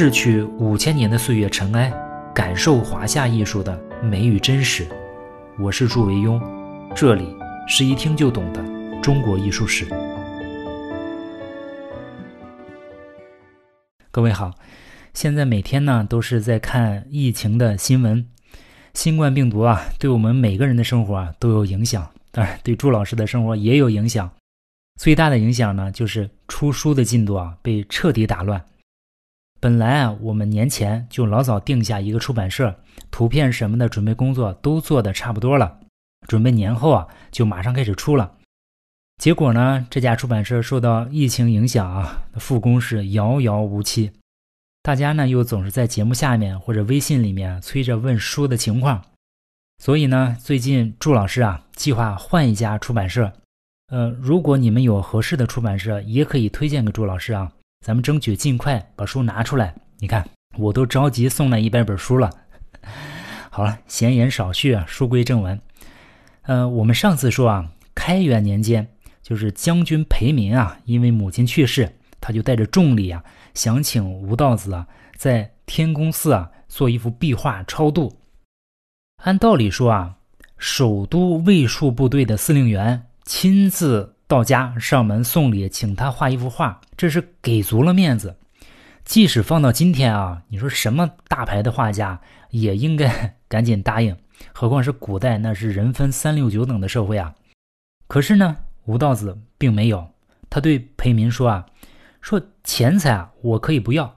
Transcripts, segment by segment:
逝去五千年的岁月尘埃，感受华夏艺术的美与真实。我是祝维庸，这里是一听就懂的中国艺术史。各位好，现在每天呢都是在看疫情的新闻，新冠病毒啊，对我们每个人的生活啊都有影响，当然对朱老师的生活也有影响。最大的影响呢，就是出书的进度啊被彻底打乱。本来啊，我们年前就老早定下一个出版社，图片什么的准备工作都做的差不多了，准备年后啊就马上开始出了。结果呢，这家出版社受到疫情影响啊，复工是遥遥无期。大家呢又总是在节目下面或者微信里面催着问书的情况，所以呢，最近祝老师啊计划换一家出版社。呃，如果你们有合适的出版社，也可以推荐给祝老师啊。咱们争取尽快把书拿出来。你看，我都着急送来一百本书了。好了，闲言少叙啊，书归正文。呃，我们上次说啊，开元年间，就是将军裴民啊，因为母亲去世，他就带着重礼啊，想请吴道子啊，在天宫寺啊做一幅壁画超度。按道理说啊，首都卫戍部队的司令员亲自。到家上门送礼，请他画一幅画，这是给足了面子。即使放到今天啊，你说什么大牌的画家也应该赶紧答应，何况是古代那是人分三六九等的社会啊。可是呢，吴道子并没有，他对裴民说啊，说钱财啊我可以不要，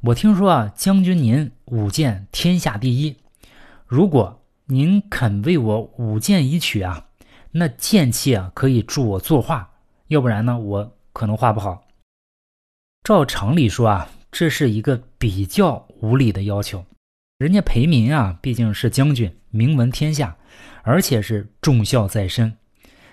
我听说啊将军您舞剑天下第一，如果您肯为我舞剑一曲啊。那剑气啊，可以助我作画，要不然呢，我可能画不好。照常理说啊，这是一个比较无理的要求。人家裴民啊，毕竟是将军，名闻天下，而且是重孝在身。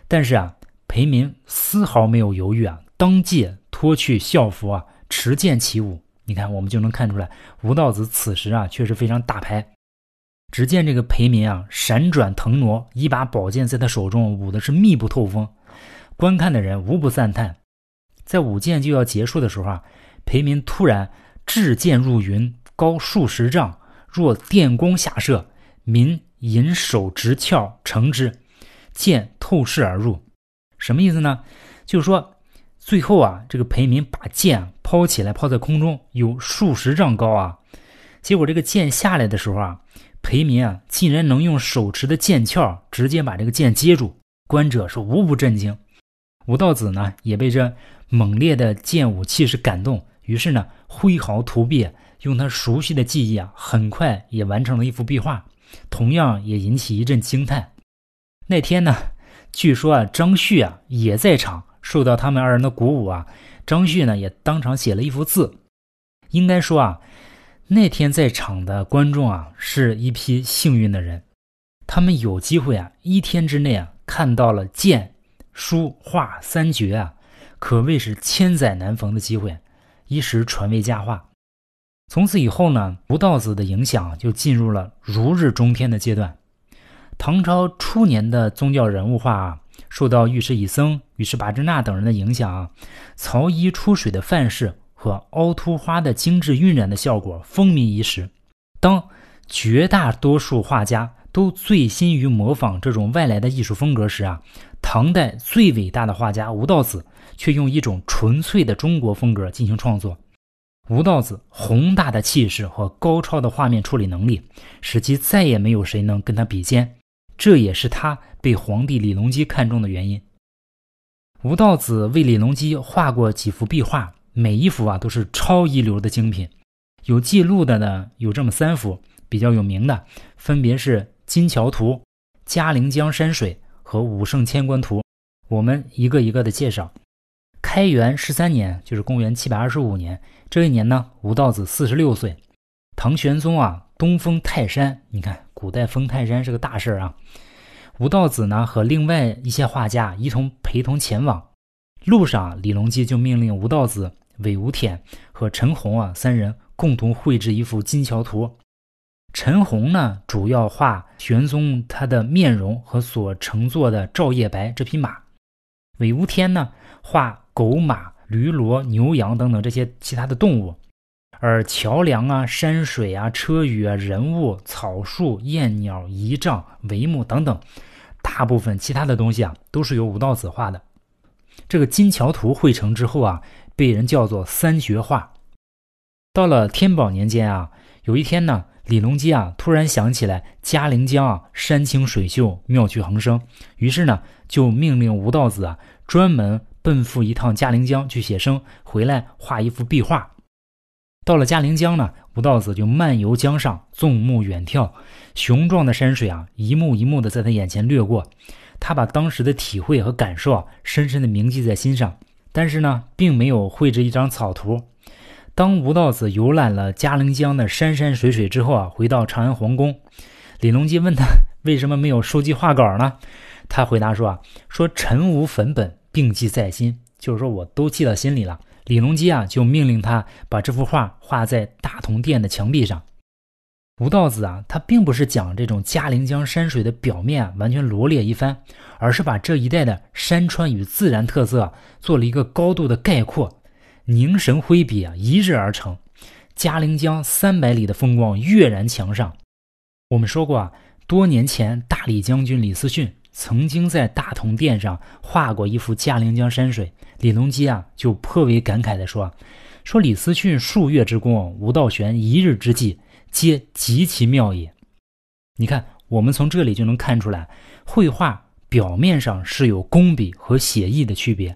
但是啊，裴民丝毫没有犹豫啊，当即脱去校服啊，持剑起舞。你看，我们就能看出来，吴道子此时啊，确实非常大牌。只见这个裴民啊，闪转腾挪，一把宝剑在他手中舞的是密不透风，观看的人无不赞叹。在舞剑就要结束的时候啊，裴民突然掷剑入云，高数十丈，若电光下射，民引手执鞘乘之，剑透视而入。什么意思呢？就是说，最后啊，这个裴民把剑抛起来，抛在空中，有数十丈高啊。结果这个剑下来的时候啊。裴民啊，竟然能用手持的剑鞘直接把这个剑接住，观者是无不震惊。吴道子呢，也被这猛烈的剑舞气势感动，于是呢，挥毫涂壁，用他熟悉的技艺啊，很快也完成了一幅壁画，同样也引起一阵惊叹。那天呢，据说啊，张旭啊也在场，受到他们二人的鼓舞啊，张旭呢也当场写了一幅字。应该说啊。那天在场的观众啊，是一批幸运的人，他们有机会啊，一天之内啊，看到了剑、书、画三绝啊，可谓是千载难逢的机会，一时传为佳话。从此以后呢，吴道子的影响就进入了如日中天的阶段。唐朝初年的宗教人物画啊，受到御史以僧、御史拔之纳等人的影响啊，曹衣出水的范式。和凹凸花的精致晕染的效果风靡一时。当绝大多数画家都醉心于模仿这种外来的艺术风格时啊，唐代最伟大的画家吴道子却用一种纯粹的中国风格进行创作。吴道子宏大的气势和高超的画面处理能力，使其再也没有谁能跟他比肩。这也是他被皇帝李隆基看中的原因。吴道子为李隆基画过几幅壁画。每一幅啊都是超一流的精品，有记录的呢有这么三幅比较有名的，分别是《金桥图》《嘉陵江山水》和《武圣千官图》。我们一个一个的介绍。开元十三年，就是公元七百二十五年，这一年呢，吴道子四十六岁。唐玄宗啊东封泰山，你看古代封泰山是个大事啊。吴道子呢和另外一些画家一同陪同前往，路上李隆基就命令吴道子。韦无天和陈洪啊三人共同绘制一幅金桥图。陈洪呢，主要画玄宗他的面容和所乘坐的赵夜白这匹马；韦无天呢，画狗马、驴骡、牛羊等等这些其他的动物；而桥梁啊、山水啊、车舆啊、人物、草树、燕鸟、仪仗、帷幕等等，大部分其他的东西啊，都是由吴道子画的。这个金桥图绘成之后啊，被人叫做三绝画。到了天宝年间啊，有一天呢，李隆基啊突然想起来嘉陵江啊山清水秀、妙趣横生，于是呢就命令吴道子啊专门奔赴一趟嘉陵江去写生，回来画一幅壁画。到了嘉陵江呢，吴道子就漫游江上，纵目远眺，雄壮的山水啊，一幕一幕的在他眼前掠过。他把当时的体会和感受啊，深深的铭记在心上。但是呢，并没有绘制一张草图。当吴道子游览了嘉陵江的山山水水之后啊，回到长安皇宫，李隆基问他为什么没有收集画稿呢？他回答说啊，说臣无粉本，并记在心，就是说我都记到心里了。李隆基啊，就命令他把这幅画画在大同殿的墙壁上。吴道子啊，他并不是讲这种嘉陵江山水的表面完全罗列一番，而是把这一带的山川与自然特色做了一个高度的概括，凝神挥笔啊，一日而成。嘉陵江三百里的风光跃然墙上。我们说过啊，多年前大理将军李思训曾经在大同殿上画过一幅嘉陵江山水。李隆基啊，就颇为感慨地说：“说李思训数月之功，吴道玄一日之计，皆极其妙也。”你看，我们从这里就能看出来，绘画表面上是有工笔和写意的区别，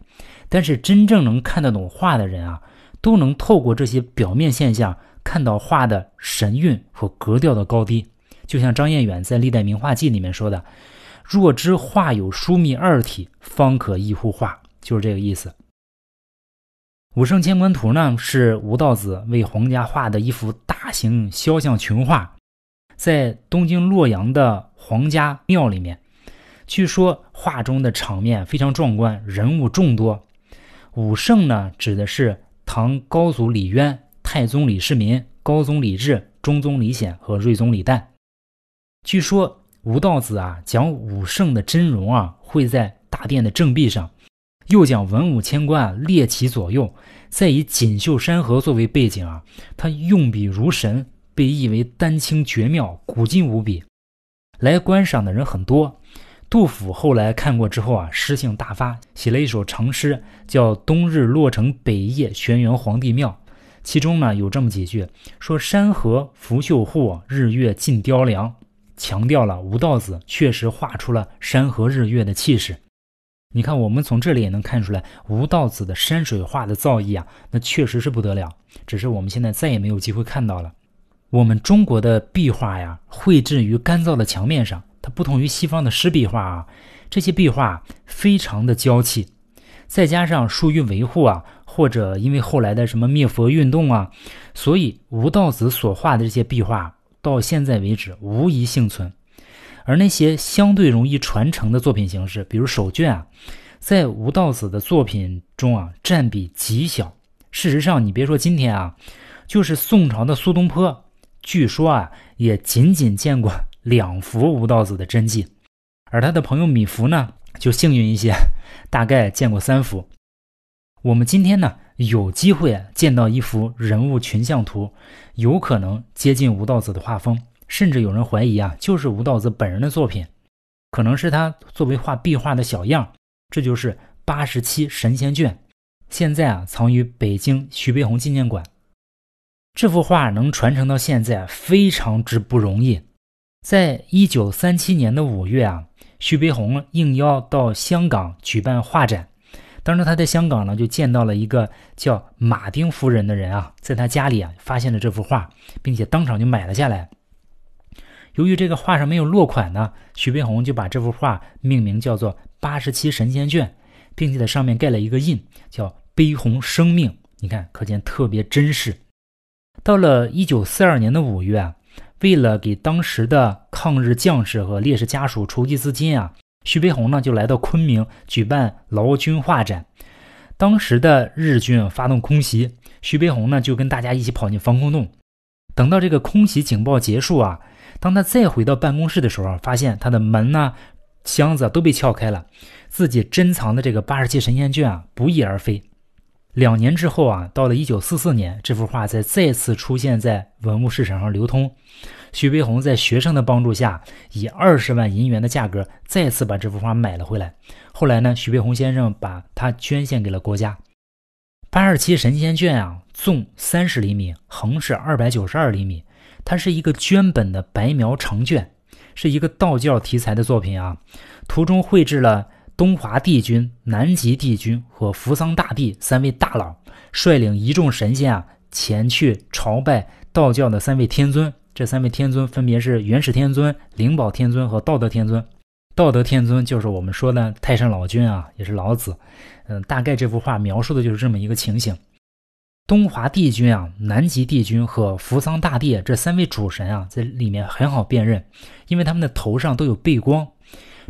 但是真正能看得懂画的人啊，都能透过这些表面现象，看到画的神韵和格调的高低。就像张彦远在《历代名画记》里面说的：“若知画有疏密二体，方可一乎画。”就是这个意思。武圣千官图呢，是吴道子为皇家画的一幅大型肖像群画，在东京洛阳的皇家庙里面。据说画中的场面非常壮观，人物众多。武圣呢，指的是唐高祖李渊、太宗李世民、高宗李治、中宗李显和睿宗李旦。据说吴道子啊，将武圣的真容啊绘在大殿的正壁上。又将文武千官列其左右，再以锦绣山河作为背景啊，他用笔如神，被译为丹青绝妙，古今无比。来观赏的人很多。杜甫后来看过之后啊，诗兴大发，写了一首长诗，叫《冬日洛城北夜轩辕皇帝庙》。其中呢有这么几句，说山河拂袖户，日月尽雕梁，强调了吴道子确实画出了山河日月的气势。你看，我们从这里也能看出来，吴道子的山水画的造诣啊，那确实是不得了。只是我们现在再也没有机会看到了。我们中国的壁画呀，绘制于干燥的墙面上，它不同于西方的湿壁画啊。这些壁画非常的娇气，再加上疏于维护啊，或者因为后来的什么灭佛运动啊，所以吴道子所画的这些壁画到现在为止无一幸存。而那些相对容易传承的作品形式，比如手卷啊，在吴道子的作品中啊，占比极小。事实上，你别说今天啊，就是宋朝的苏东坡，据说啊，也仅仅见过两幅吴道子的真迹。而他的朋友米芾呢，就幸运一些，大概见过三幅。我们今天呢，有机会见到一幅人物群像图，有可能接近吴道子的画风。甚至有人怀疑啊，就是吴道子本人的作品，可能是他作为画壁画的小样。这就是八十七神仙卷，现在啊藏于北京徐悲鸿纪念馆。这幅画能传承到现在，非常之不容易。在一九三七年的五月啊，徐悲鸿应邀到香港举办画展，当时他在香港呢就见到了一个叫马丁夫人的人啊，在他家里啊发现了这幅画，并且当场就买了下来。由于这个画上没有落款呢，徐悲鸿就把这幅画命名叫做《八十七神仙卷》，并且在上面盖了一个印，叫“悲鸿生命”。你看，可见特别真实。到了一九四二年的五月啊，为了给当时的抗日将士和烈士家属筹集资金啊，徐悲鸿呢就来到昆明举办劳军画展。当时的日军发动空袭，徐悲鸿呢就跟大家一起跑进防空洞。等到这个空袭警报结束啊。当他再回到办公室的时候，发现他的门呐、箱子都被撬开了，自己珍藏的这个八十七神仙卷啊不翼而飞。两年之后啊，到了一九四四年，这幅画才再次出现在文物市场上流通。徐悲鸿在学生的帮助下，以二十万银元的价格再次把这幅画买了回来。后来呢，徐悲鸿先生把它捐献给了国家。八十七神仙卷啊，纵三十厘米，横是二百九十二厘米，它是一个绢本的白描长卷，是一个道教题材的作品啊。图中绘制了。东华帝君、南极帝君和扶桑大帝三位大佬率领一众神仙啊，前去朝拜道教的三位天尊。这三位天尊分别是元始天尊、灵宝天尊和道德天尊。道德天尊就是我们说的太上老君啊，也是老子。嗯，大概这幅画描述的就是这么一个情形。东华帝君啊、南极帝君和扶桑大帝这三位主神啊，在里面很好辨认，因为他们的头上都有背光。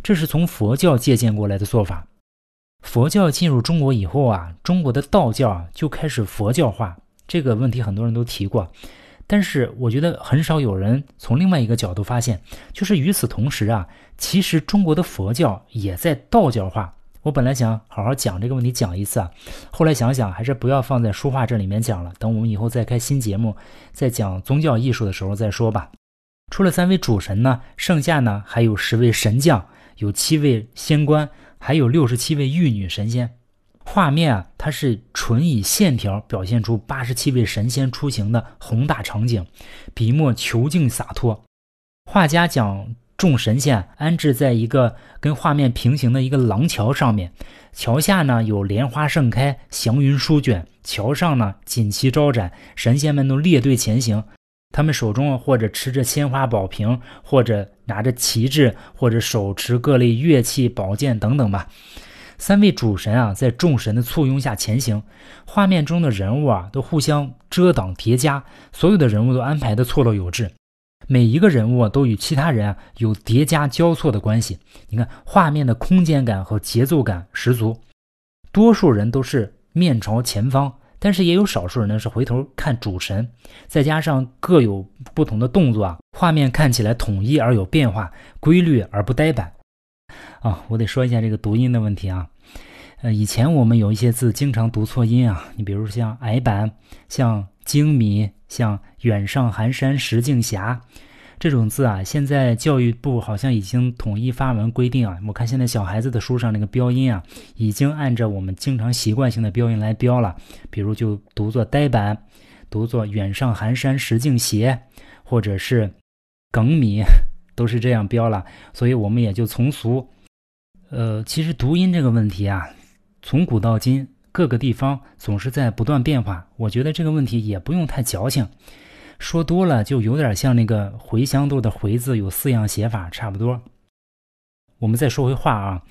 这是从佛教借鉴过来的做法。佛教进入中国以后啊，中国的道教啊就开始佛教化。这个问题很多人都提过，但是我觉得很少有人从另外一个角度发现，就是与此同时啊，其实中国的佛教也在道教化。我本来想好好讲这个问题，讲一次啊，后来想想还是不要放在书画这里面讲了，等我们以后再开新节目，再讲宗教艺术的时候再说吧。除了三位主神呢，剩下呢还有十位神将。有七位仙官，还有六十七位玉女神仙。画面啊，它是纯以线条表现出八十七位神仙出行的宏大场景，笔墨遒劲洒脱。画家讲众神仙安置在一个跟画面平行的一个廊桥上面，桥下呢有莲花盛开，祥云舒卷，桥上呢锦旗招展，神仙们都列队前行。他们手中或者持着鲜花宝瓶，或者拿着旗帜，或者手持各类乐器、宝剑等等吧。三位主神啊，在众神的簇拥下前行。画面中的人物啊，都互相遮挡叠加，所有的人物都安排的错落有致，每一个人物都与其他人啊有叠加交错的关系。你看，画面的空间感和节奏感十足。多数人都是面朝前方。但是也有少数人呢是回头看主神，再加上各有不同的动作啊，画面看起来统一而有变化，规律而不呆板。啊，我得说一下这个读音的问题啊。呃，以前我们有一些字经常读错音啊，你比如像矮板，像精米，像远上寒山石径斜。这种字啊，现在教育部好像已经统一发文规定啊。我看现在小孩子的书上那个标音啊，已经按照我们经常习惯性的标音来标了。比如就读作呆板，读作远上寒山石径斜，或者是梗米，都是这样标了。所以我们也就从俗。呃，其实读音这个问题啊，从古到今各个地方总是在不断变化。我觉得这个问题也不用太矫情。说多了就有点像那个茴香豆的“茴”字有四样写法，差不多。我们再说回画啊，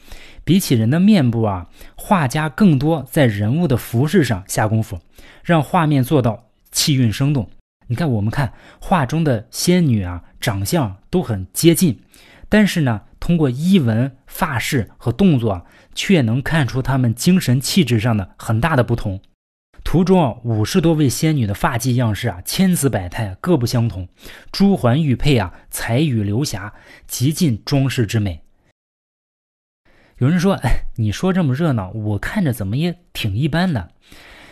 比起人的面部啊，画家更多在人物的服饰上下功夫，让画面做到气韵生动。你看，我们看画中的仙女啊，长相都很接近，但是呢，通过衣纹、发饰和动作，却能看出她们精神气质上的很大的不同。图中啊，五十多位仙女的发髻样式啊，千姿百态，各不相同，珠环玉佩啊，彩羽流霞，极尽装饰之美。有人说：“哎，你说这么热闹，我看着怎么也挺一般的。”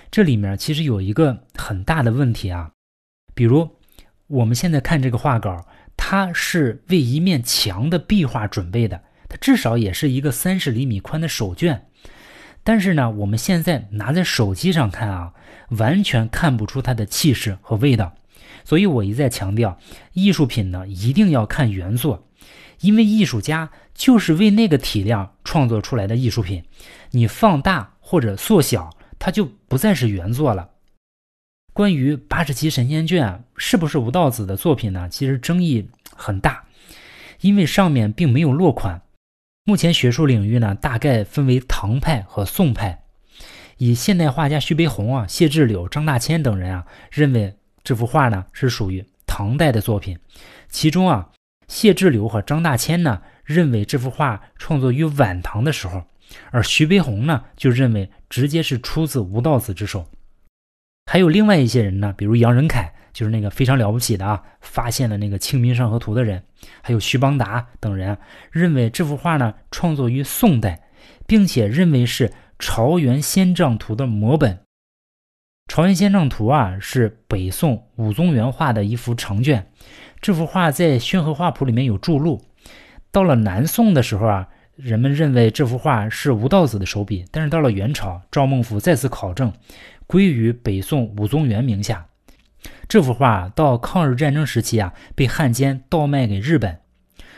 这里面其实有一个很大的问题啊，比如我们现在看这个画稿，它是为一面墙的壁画准备的，它至少也是一个三十厘米宽的手卷。但是呢，我们现在拿在手机上看啊，完全看不出它的气势和味道。所以我一再强调，艺术品呢一定要看原作，因为艺术家就是为那个体量创作出来的艺术品。你放大或者缩小，它就不再是原作了。关于八十七神仙卷是不是吴道子的作品呢？其实争议很大，因为上面并没有落款。目前学术领域呢，大概分为唐派和宋派。以现代画家徐悲鸿啊、谢志柳、张大千等人啊，认为这幅画呢是属于唐代的作品。其中啊，谢志柳和张大千呢认为这幅画创作于晚唐的时候，而徐悲鸿呢就认为直接是出自吴道子之手。还有另外一些人呢，比如杨仁凯。就是那个非常了不起的啊，发现了那个《清明上河图》的人，还有徐邦达等人，认为这幅画呢创作于宋代，并且认为是《朝元仙丈图》的摹本。《朝元仙丈图》啊，是北宋武宗元画的一幅长卷。这幅画在《宣和画谱》里面有注录。到了南宋的时候啊，人们认为这幅画是吴道子的手笔。但是到了元朝，赵孟頫再次考证，归于北宋武宗元名下。这幅画到抗日战争时期啊，被汉奸倒卖给日本。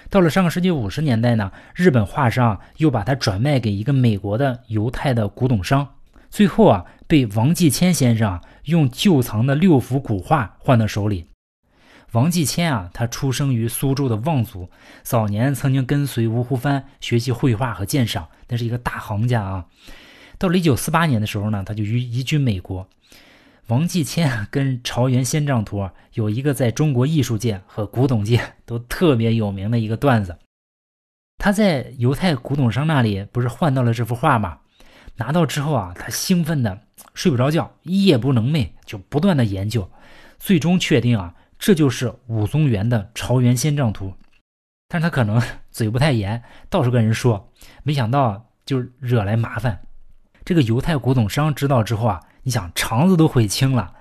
到了上个世纪五十年代呢，日本画商又把它转卖给一个美国的犹太的古董商。最后啊，被王继谦先生用旧藏的六幅古画换到手里。王继谦啊，他出生于苏州的望族，早年曾经跟随吴湖帆学习绘画和鉴赏，那是一个大行家啊。到了一九四八年的时候呢，他就移移居美国。王继谦跟《朝元仙丈图》有一个在中国艺术界和古董界都特别有名的一个段子。他在犹太古董商那里不是换到了这幅画吗？拿到之后啊，他兴奋的睡不着觉，夜不能寐，就不断的研究，最终确定啊，这就是武宗元的《朝元仙丈图》。但是他可能嘴不太严，到处跟人说，没想到就惹来麻烦。这个犹太古董商知道之后啊，你想肠子都悔青了，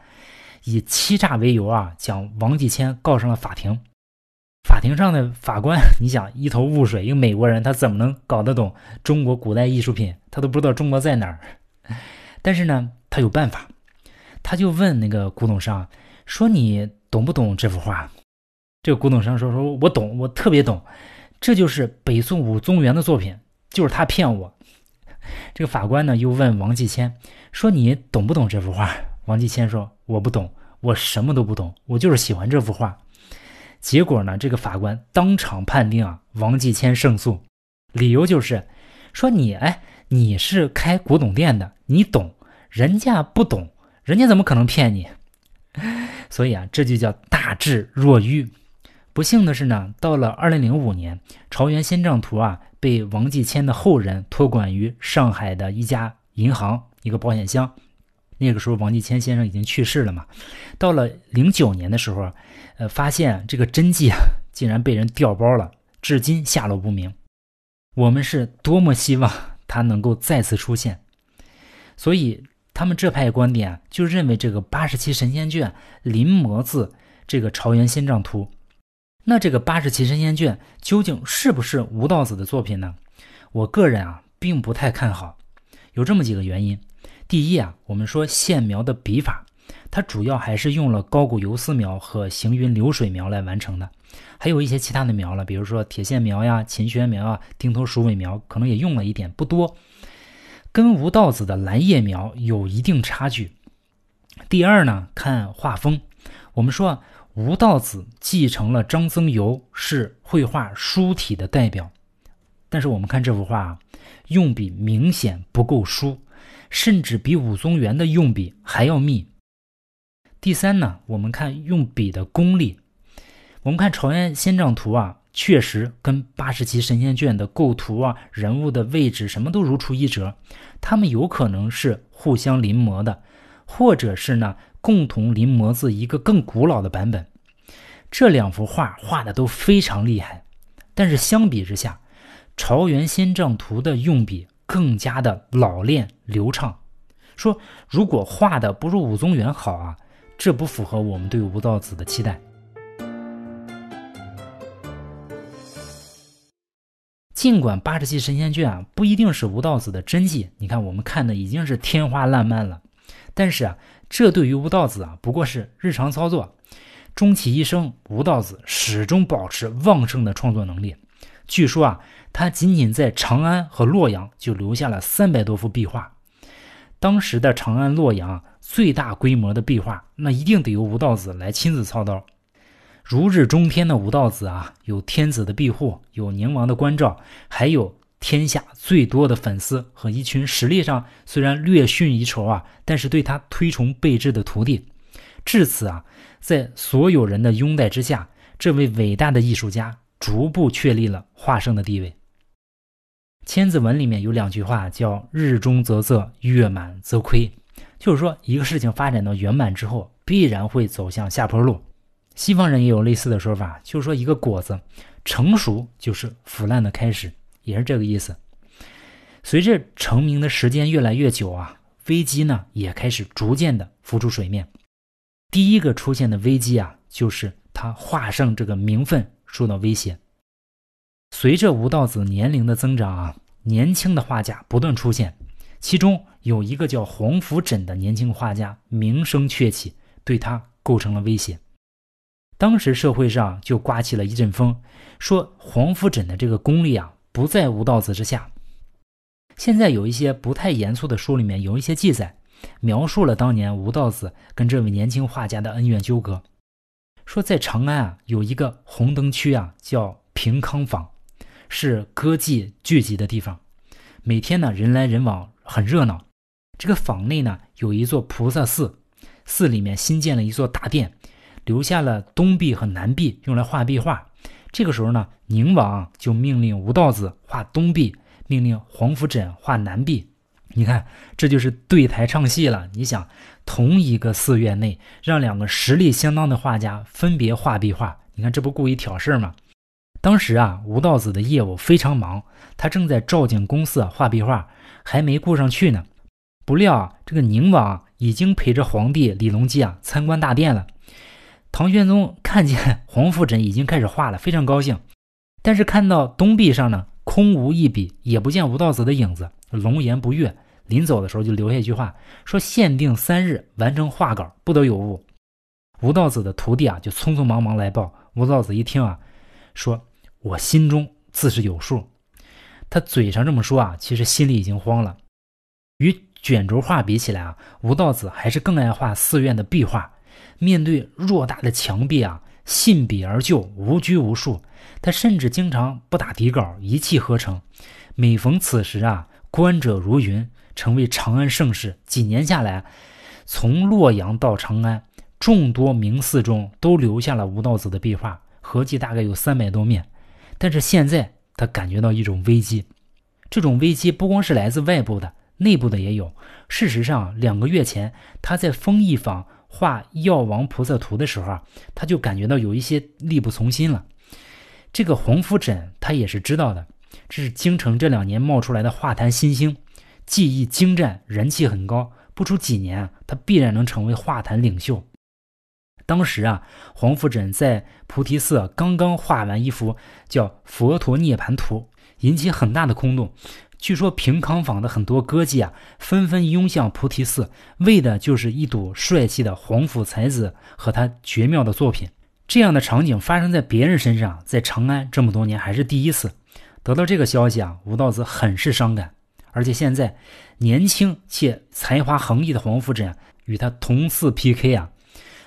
以欺诈为由啊，将王继谦告上了法庭。法庭上的法官，你想一头雾水，一个美国人他怎么能搞得懂中国古代艺术品？他都不知道中国在哪儿。但是呢，他有办法，他就问那个古董商说：“你懂不懂这幅画？”这个古董商说：“说我懂，我特别懂，这就是北宋武宗元的作品，就是他骗我。”这个法官呢又问王继谦说：“你懂不懂这幅画？”王继谦说：“我不懂，我什么都不懂，我就是喜欢这幅画。”结果呢？这个法官当场判定啊，王继谦胜诉，理由就是说你哎，你是开古董店的，你懂，人家不懂，人家怎么可能骗你？所以啊，这就叫大智若愚。不幸的是呢，到了二零零五年，《朝元仙丈图》啊被王继谦的后人托管于上海的一家银行一个保险箱。那个时候，王继谦先生已经去世了嘛。到了零九年的时候，呃，发现这个真迹啊，竟然被人调包了，至今下落不明。我们是多么希望他能够再次出现。所以，他们这派观点就认为这个八十七神仙卷临摹自这个《朝元仙丈图》。那这个八十七神仙卷究竟是不是吴道子的作品呢？我个人啊，并不太看好。有这么几个原因。第一啊，我们说线描的笔法，它主要还是用了高古游丝描和行云流水描来完成的，还有一些其他的描了，比如说铁线描呀、琴弦描啊、钉头鼠尾描，可能也用了一点，不多，跟吴道子的蓝叶描有一定差距。第二呢，看画风，我们说吴道子继承了张僧繇，是绘画书体的代表，但是我们看这幅画啊，用笔明显不够疏。甚至比武宗元的用笔还要密。第三呢，我们看用笔的功力。我们看《朝元仙丈图》啊，确实跟八十七神仙卷的构图啊、人物的位置什么都如出一辙。他们有可能是互相临摹的，或者是呢共同临摹自一个更古老的版本。这两幅画画的都非常厉害，但是相比之下，《朝元仙丈图》的用笔。更加的老练流畅，说如果画的不如武宗元好啊，这不符合我们对吴道子的期待。尽管八十七神仙卷啊不一定是吴道子的真迹，你看我们看的已经是天花烂漫了，但是啊，这对于吴道子啊不过是日常操作。终其一生，吴道子始终保持旺盛的创作能力。据说啊，他仅仅在长安和洛阳就留下了三百多幅壁画。当时的长安、洛阳最大规模的壁画，那一定得由吴道子来亲自操刀。如日中天的吴道子啊，有天子的庇护，有宁王的关照，还有天下最多的粉丝和一群实力上虽然略逊一筹啊，但是对他推崇备至的徒弟。至此啊，在所有人的拥戴之下，这位伟大的艺术家。逐步确立了画圣的地位。千字文里面有两句话，叫“日中则仄，月满则亏”，就是说一个事情发展到圆满之后，必然会走向下坡路。西方人也有类似的说法，就是说一个果子成熟就是腐烂的开始，也是这个意思。随着成名的时间越来越久啊，危机呢也开始逐渐的浮出水面。第一个出现的危机啊，就是他画圣这个名分受到威胁。随着吴道子年龄的增长啊，年轻的画家不断出现，其中有一个叫黄福枕的年轻画家名声鹊起，对他构成了威胁。当时社会上就刮起了一阵风，说黄福枕的这个功力啊不在吴道子之下。现在有一些不太严肃的书里面有一些记载，描述了当年吴道子跟这位年轻画家的恩怨纠葛。说在长安啊有一个红灯区啊叫平康坊，是歌妓聚集的地方，每天呢人来人往很热闹。这个坊内呢有一座菩萨寺，寺里面新建了一座大殿。留下了东壁和南壁用来画壁画。这个时候呢，宁王就命令吴道子画东壁，命令黄福枕画南壁。你看，这就是对台唱戏了。你想，同一个寺院内，让两个实力相当的画家分别画壁画，你看这不故意挑事吗？当时啊，吴道子的业务非常忙，他正在赵景公寺画壁画，还没顾上去呢。不料，这个宁王已经陪着皇帝李隆基啊参观大殿了。唐玄宗看见黄甫枕已经开始画了，非常高兴。但是看到东壁上呢，空无一笔，也不见吴道子的影子，龙颜不悦。临走的时候就留下一句话，说：“限定三日完成画稿，不得有误。”吴道子的徒弟啊，就匆匆忙忙来报。吴道子一听啊，说：“我心中自是有数。”他嘴上这么说啊，其实心里已经慌了。与卷轴画比起来啊，吴道子还是更爱画寺院的壁画。面对偌大的墙壁啊，信笔而就，无拘无束。他甚至经常不打底稿，一气呵成。每逢此时啊，观者如云，成为长安盛世。几年下来，从洛阳到长安，众多名寺中都留下了吴道子的壁画，合计大概有三百多面。但是现在他感觉到一种危机，这种危机不光是来自外部的，内部的也有。事实上，两个月前他在丰益坊。画药王菩萨图的时候啊，他就感觉到有一些力不从心了。这个黄福枕他也是知道的，这是京城这两年冒出来的画坛新星，技艺精湛，人气很高。不出几年啊，他必然能成为画坛领袖。当时啊，黄福枕在菩提寺刚刚画完一幅叫《佛陀涅盘图》，引起很大的轰动。据说平康坊的很多歌妓啊，纷纷拥向菩提寺，为的就是一睹帅气的皇甫才子和他绝妙的作品。这样的场景发生在别人身上，在长安这么多年还是第一次。得到这个消息啊，吴道子很是伤感。而且现在，年轻且才华横溢的皇甫枕与他同次 PK 啊，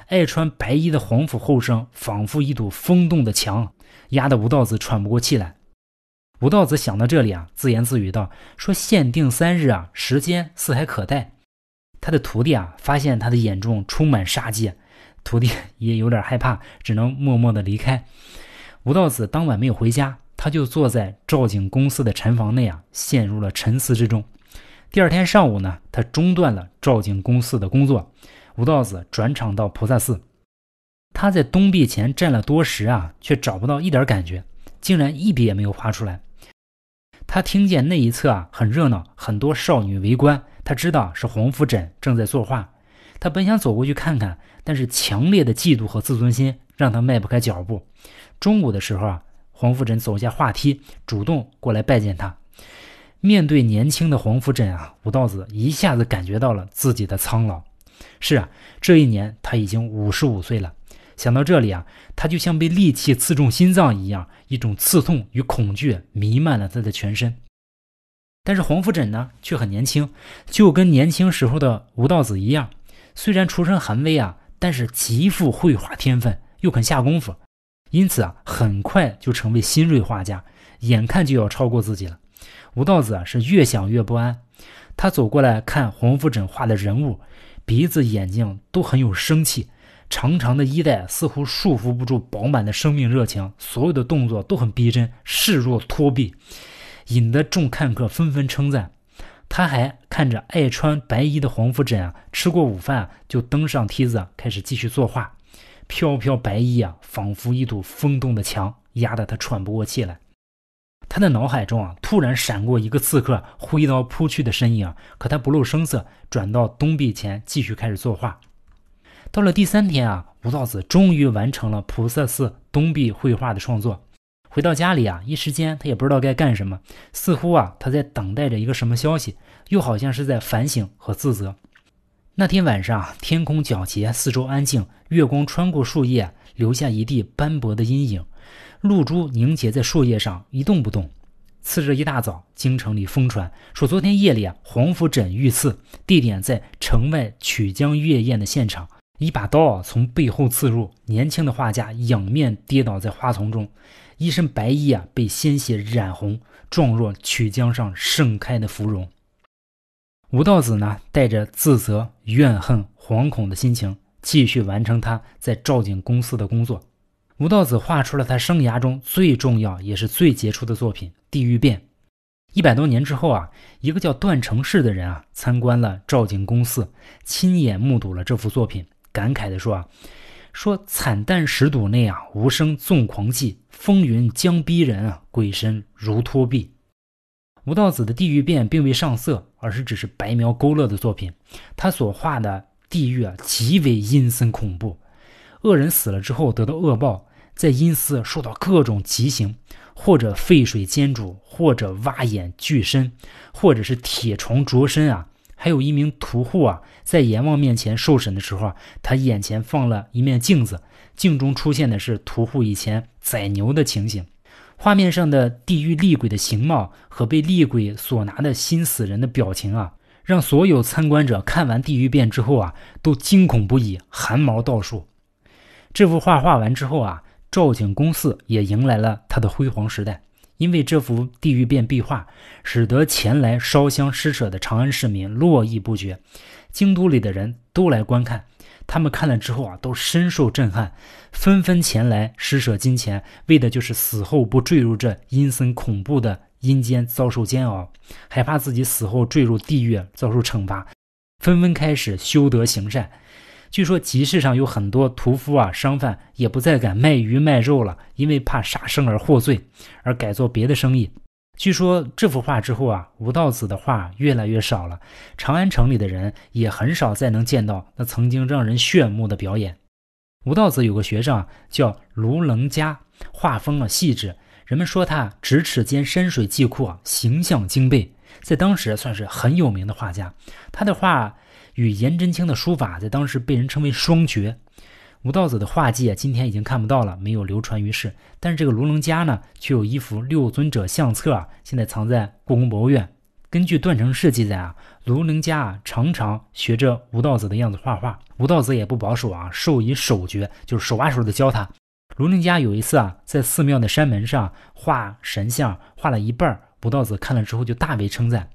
爱穿白衣的皇甫后生仿佛一堵风动的墙，压得吴道子喘不过气来。吴道子想到这里啊，自言自语道：“说限定三日啊，时间似还可待。”他的徒弟啊，发现他的眼中充满杀机，徒弟也有点害怕，只能默默的离开。吴道子当晚没有回家，他就坐在赵景公司的禅房内啊，陷入了沉思之中。第二天上午呢，他中断了赵景公司的工作，吴道子转场到菩萨寺。他在东壁前站了多时啊，却找不到一点感觉，竟然一笔也没有画出来。他听见那一侧啊很热闹，很多少女围观。他知道是黄福枕正在作画。他本想走过去看看，但是强烈的嫉妒和自尊心让他迈不开脚步。中午的时候啊，黄福枕走下画梯，主动过来拜见他。面对年轻的黄福枕啊，吴道子一下子感觉到了自己的苍老。是啊，这一年他已经五十五岁了。想到这里啊，他就像被利器刺中心脏一样，一种刺痛与恐惧弥漫了他的全身。但是黄福枕呢，却很年轻，就跟年轻时候的吴道子一样。虽然出身寒微啊，但是极富绘画天分，又肯下功夫，因此啊，很快就成为新锐画家，眼看就要超过自己了。吴道子啊，是越想越不安。他走过来看黄福枕画的人物，鼻子、眼睛都很有生气。长长的衣带似乎束缚不住饱满的生命热情，所有的动作都很逼真，势若脱壁，引得众看客纷纷称赞。他还看着爱穿白衣的黄福枕啊，吃过午饭啊就登上梯子开始继续作画。飘飘白衣啊，仿佛一堵风动的墙，压得他喘不过气来。他的脑海中啊，突然闪过一个刺客挥刀扑去的身影，可他不露声色，转到东壁前继续开始作画。到了第三天啊，吴道子终于完成了菩萨寺东壁绘画的创作。回到家里啊，一时间他也不知道该干什么，似乎啊他在等待着一个什么消息，又好像是在反省和自责。那天晚上，天空皎洁，四周安静，月光穿过树叶，留下一地斑驳的阴影。露珠凝结在树叶上，一动不动。次日一大早，京城里疯传说，昨天夜里啊，皇甫枕遇刺，地点在城外曲江月宴的现场。一把刀啊从背后刺入，年轻的画家仰面跌倒在花丛中，一身白衣啊被鲜血染红，状若曲江上盛开的芙蓉。吴道子呢，带着自责、怨恨、惶恐的心情，继续完成他在赵景公司的工作。吴道子画出了他生涯中最重要也是最杰出的作品《地狱变》。一百多年之后啊，一个叫段成式的人啊，参观了赵景公寺，亲眼目睹了这幅作品，感慨地说啊：“说惨淡石堵内啊，无声纵狂气，风云将逼人啊，鬼神如脱壁。”吴道子的《地狱变》并未上色，而是只是白描勾勒的作品。他所画的地狱啊，极为阴森恐怖。恶人死了之后得到恶报，在阴司受到各种极刑，或者沸水煎煮，或者挖眼锯身，或者是铁床灼身啊。还有一名屠户啊，在阎王面前受审的时候啊，他眼前放了一面镜子，镜中出现的是屠户以前宰牛的情形。画面上的地狱厉鬼的形貌和被厉鬼所拿的新死人的表情啊，让所有参观者看完地狱变之后啊，都惊恐不已，汗毛倒竖。这幅画画完之后啊，赵景公寺也迎来了它的辉煌时代。因为这幅地狱变壁画，使得前来烧香施舍的长安市民络绎不绝，京都里的人都来观看。他们看了之后啊，都深受震撼，纷纷前来施舍金钱，为的就是死后不坠入这阴森恐怖的阴间遭受煎熬，害怕自己死后坠入地狱遭受惩罚，纷纷开始修德行善。据说集市上有很多屠夫啊、商贩也不再敢卖鱼卖肉了，因为怕杀生而获罪，而改做别的生意。据说这幅画之后啊，吴道子的画越来越少了，长安城里的人也很少再能见到那曾经让人炫目的表演。吴道子有个学生叫卢棱嘉，画风啊细致，人们说他咫尺间山水既阔，形象精备，在当时算是很有名的画家。他的画。与颜真卿的书法在当时被人称为双绝。吴道子的画技啊，今天已经看不到了，没有流传于世。但是这个卢棱嘉呢，却有一幅六尊者相册啊，现在藏在故宫博物院。根据段成式记载啊，卢棱嘉啊常常学着吴道子的样子画画。吴道子也不保守啊，授以手诀，就是手把手的教他。卢棱嘉有一次啊，在寺庙的山门上画神像，画了一半，吴道子看了之后就大为称赞。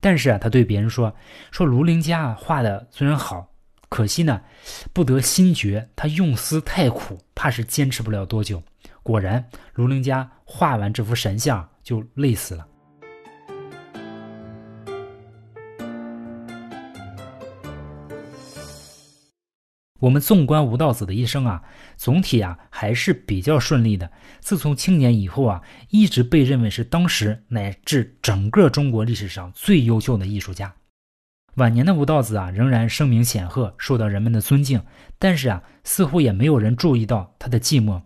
但是啊，他对别人说：“说卢林家画的虽然好，可惜呢，不得心绝。他用思太苦，怕是坚持不了多久。”果然，卢林家画完这幅神像就累死了。我们纵观吴道子的一生啊，总体啊还是比较顺利的。自从青年以后啊，一直被认为是当时乃至整个中国历史上最优秀的艺术家。晚年的吴道子啊，仍然声名显赫，受到人们的尊敬。但是啊，似乎也没有人注意到他的寂寞。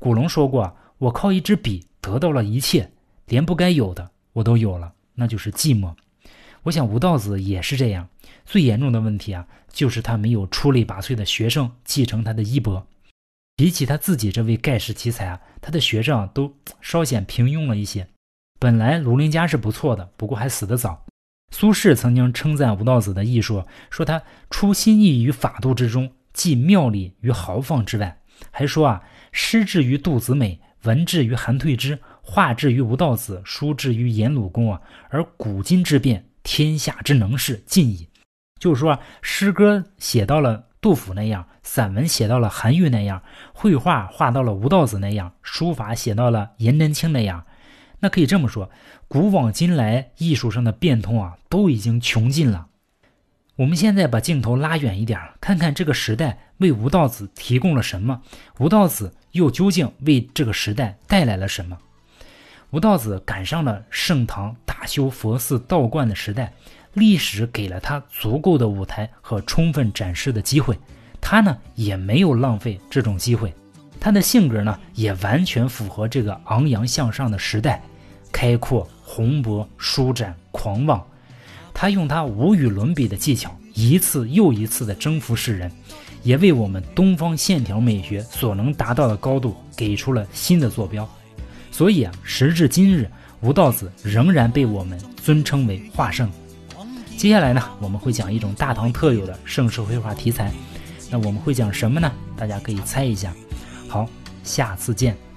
古龙说过：“我靠一支笔得到了一切，连不该有的我都有了，那就是寂寞。”我想吴道子也是这样。最严重的问题啊，就是他没有出类拔萃的学生继承他的衣钵。比起他自己这位盖世奇才啊，他的学生都稍显平庸了一些。本来卢林家是不错的，不过还死得早。苏轼曾经称赞吴道子的艺术，说他出心意于法度之中，既妙理于豪放之外。还说啊，诗至于杜子美，文至于韩退之，画至于吴道子，书至于颜鲁公啊，而古今之变，天下之能事尽矣。就是说，诗歌写到了杜甫那样，散文写到了韩愈那样，绘画画到了吴道子那样，书法写到了颜真卿那样，那可以这么说，古往今来艺术上的变通啊，都已经穷尽了。我们现在把镜头拉远一点，看看这个时代为吴道子提供了什么，吴道子又究竟为这个时代带来了什么？吴道子赶上了盛唐大修佛寺道观的时代，历史给了他足够的舞台和充分展示的机会，他呢也没有浪费这种机会，他的性格呢也完全符合这个昂扬向上的时代，开阔、宏博、舒展、狂妄，他用他无与伦比的技巧，一次又一次的征服世人，也为我们东方线条美学所能达到的高度给出了新的坐标。所以啊，时至今日，吴道子仍然被我们尊称为画圣。接下来呢，我们会讲一种大唐特有的盛世绘画题材。那我们会讲什么呢？大家可以猜一下。好，下次见。